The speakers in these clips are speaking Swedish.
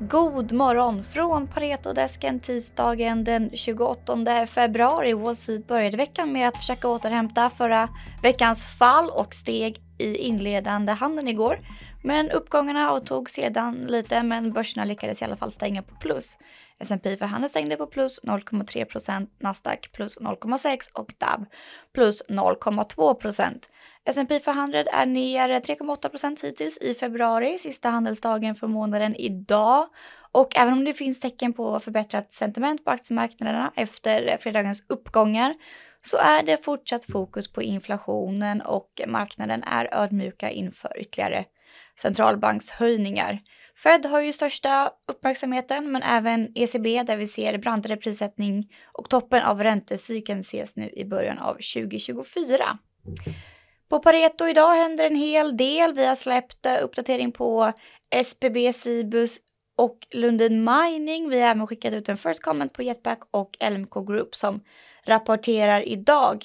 God morgon från Paretodesken tisdagen den 28 februari. Wall Street började veckan med att försöka återhämta förra veckans fall och steg i inledande handeln igår. Men uppgångarna avtog sedan lite men börserna lyckades i alla fall stänga på plus. S&P för handel stängde på plus 0,3% Nasdaq plus 0,6 och DAB plus 0,2% S&P 500 är ner 3,8% hittills i februari, sista handelsdagen för månaden idag. Och även om det finns tecken på förbättrat sentiment på aktiemarknaderna efter fredagens uppgångar så är det fortsatt fokus på inflationen och marknaden är ödmjuka inför ytterligare centralbankshöjningar. Fed har ju största uppmärksamheten, men även ECB där vi ser brantare prissättning och toppen av räntecykeln ses nu i början av 2024. På Pareto idag händer en hel del. Vi har släppt eh, uppdatering på SBB, Cibus och Lundin Mining. Vi har även skickat ut en first comment på Jetback och LMK Group som rapporterar idag.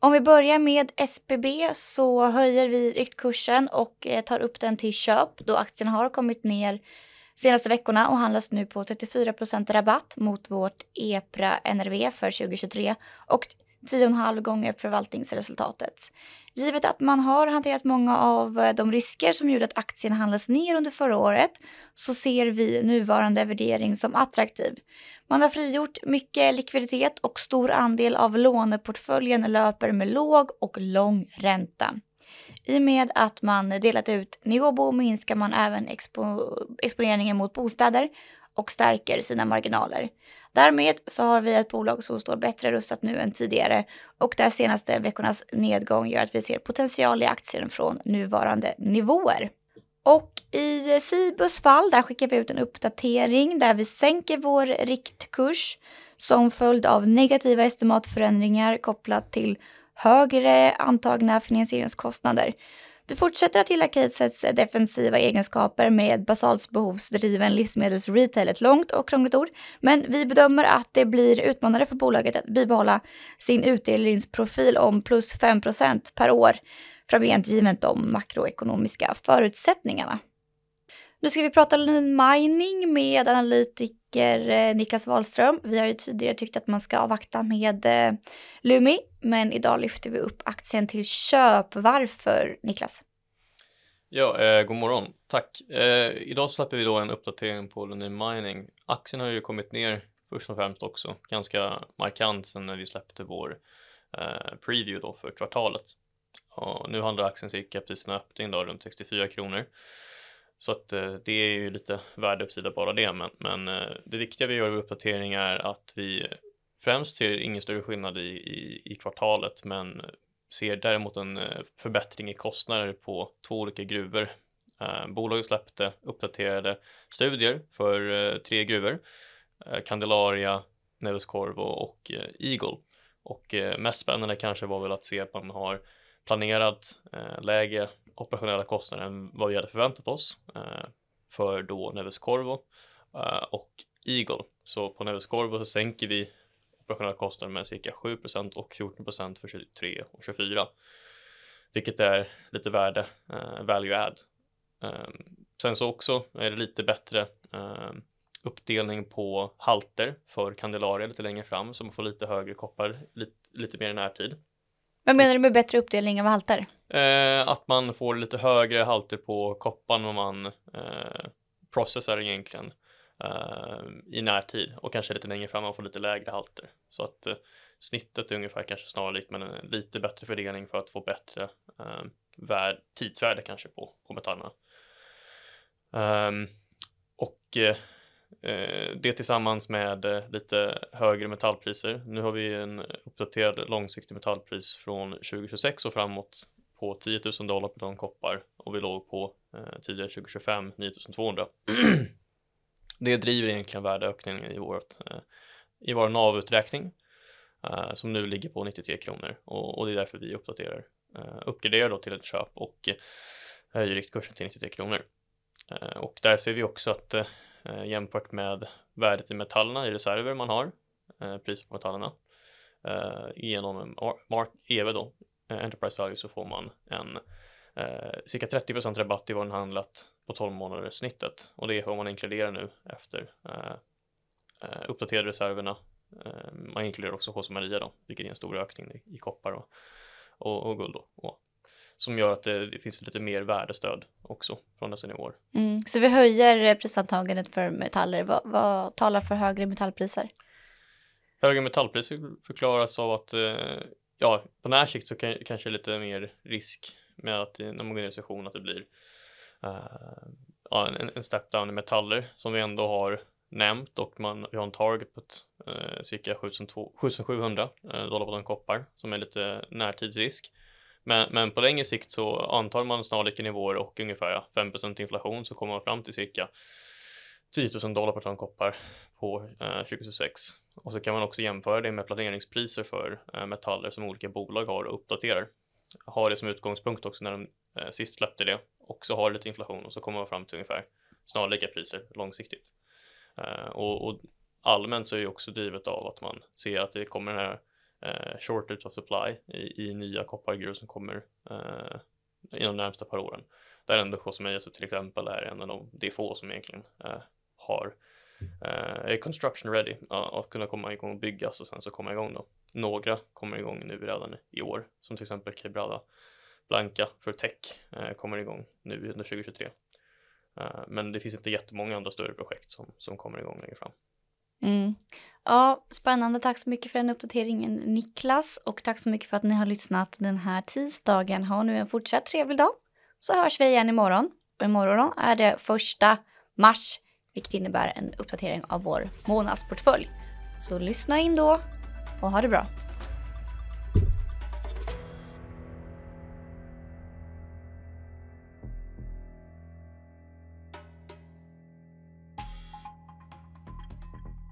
Om vi börjar med SBB så höjer vi riktkursen och eh, tar upp den till köp då aktien har kommit ner senaste veckorna och handlas nu på 34% rabatt mot vårt EPRA NRV för 2023 och 10,5 gånger förvaltningsresultatet. Givet att man har hanterat många av eh, de risker som gjorde att aktien handlades ner under förra året så ser vi nuvarande värdering som attraktiv. Man har frigjort mycket likviditet och stor andel av låneportföljen löper med låg och lång ränta. I och med att man delat ut Neobo minskar man även expo exponeringen mot bostäder och stärker sina marginaler. Därmed så har vi ett bolag som står bättre rustat nu än tidigare och där senaste veckornas nedgång gör att vi ser potential i aktien från nuvarande nivåer. Och i Cibus fall, där skickar vi ut en uppdatering där vi sänker vår riktkurs som följd av negativa estimatförändringar kopplat till högre antagna finansieringskostnader. Vi fortsätter att gilla casets defensiva egenskaper med basalsbehovsdriven livsmedelsretail, ett långt och krångligt ord. Men vi bedömer att det blir utmanande för bolaget att bibehålla sin utdelningsprofil om plus 5% per år framgent givet de makroekonomiska förutsättningarna. Nu ska vi prata mining med analytiker eh, Niklas Wahlström. Vi har ju tidigare tyckt att man ska avvakta med eh, Lumi, men idag lyfter vi upp aktien till köp. Varför, Niklas? Ja, eh, god morgon. Tack. Eh, idag släpper vi då en uppdatering på Lumi Mining. Aktien har ju kommit ner först och främst också ganska markant sen när vi släppte vår eh, preview då för kvartalet. Och nu handlar aktien cirka precis när öppning då runt 64 kronor. Så att eh, det är ju lite värdeuppsida bara det, men, men eh, det viktiga vi gör vid uppdatering är att vi främst ser ingen större skillnad i, i, i kvartalet, men ser däremot en eh, förbättring i kostnader på två olika gruvor. Bolaget släppte uppdaterade studier för tre gruvor, Candelaria, Neves-Corvo och Eagle. Och mest spännande kanske var väl att se att man har planerat läge operationella kostnader än vad vi hade förväntat oss eh, för då Neves Corvo eh, och Eagle. Så på Neves Corvo så sänker vi operationella kostnader med cirka 7% och 14% för 23 och 24, vilket är lite värde, eh, value add. Ehm, sen så också är det lite bättre ehm, uppdelning på halter för kandelaria lite längre fram så man får lite högre koppar lite, lite mer i närtid. Vad menar du med bättre uppdelning av halter? Eh, att man får lite högre halter på kopparn när man eh, processar egentligen eh, i närtid och kanske lite längre fram man får lite lägre halter. Så att eh, snittet är ungefär kanske snarlikt men en lite bättre fördelning för att få bättre eh, värd, tidsvärde kanske på, på metallerna. Um, och eh, eh, det tillsammans med eh, lite högre metallpriser. Nu har vi en uppdaterad långsiktig metallpris från 2026 och framåt på 10 000 dollar per ton koppar och vi låg på eh, tidigare 2025 9200. det driver egentligen värdeökningen i vårt eh, i vår NAV-uträkning eh, som nu ligger på 93 kronor och, och det är därför vi uppdaterar eh, uppgraderar då till ett köp och höjer riktkursen till 93 kronor. och där ser vi också att eh, jämfört med värdet i metallerna i reserver man har, eh, priset på metallerna. Eh, genom Mark EV då, Enterprise Value, så får man en eh, cirka 30 rabatt i vad den handlat på 12 månader snittet och det är vad man inkluderar nu efter eh, eh, uppdaterade reserverna. Eh, man inkluderar också HC Maria då, vilket är en stor ökning i, i koppar och, och, och guld då. Och, som gör att det, det, finns lite mer värdestöd också från dessa nivåer. Mm, så vi höjer prisantagandet för metaller. Vad, vad talar för högre metallpriser? Högre metallpriser förklaras av att eh, ja, på när sikt så kan, kanske lite mer risk med att eh, när man går ner i session att det blir uh, ja, en, en step down i metaller som vi ändå har nämnt och man, vi har en target på ett, uh, cirka 7700 dollar på den koppar som är lite närtidsrisk. Men, men på längre sikt så antar man snarlika nivåer och ungefär 5% inflation så kommer man fram till cirka 10 000 dollar per ton koppar på eh, 2026. Och så kan man också jämföra det med planeringspriser för eh, metaller som olika bolag har och uppdaterar. Har det som utgångspunkt också när de eh, sist släppte det. och så har lite inflation och så kommer man fram till ungefär snarlika priser långsiktigt. Eh, och, och, allmänt så är det också drivet av att man ser att det kommer den här eh, shortage of supply i, i nya koppargruvor som kommer eh, inom de närmsta par åren. Där ändå José till exempel är en av de, de få som egentligen eh, har eh, är construction ready ja, att kunna komma igång och byggas och sen så komma igång då. Några kommer igång nu redan i år som till exempel Quebrada Blanca för Tech eh, kommer igång nu under 2023. Eh, men det finns inte jättemånga andra större projekt som, som kommer igång längre fram. Mm. Ja, spännande. Tack så mycket för den uppdateringen Niklas och tack så mycket för att ni har lyssnat den här tisdagen. Ha nu en fortsatt trevlig dag så hörs vi igen imorgon. Och imorgon är det första mars vilket innebär en uppdatering av vår månadsportfölj. Så lyssna in då och ha det bra.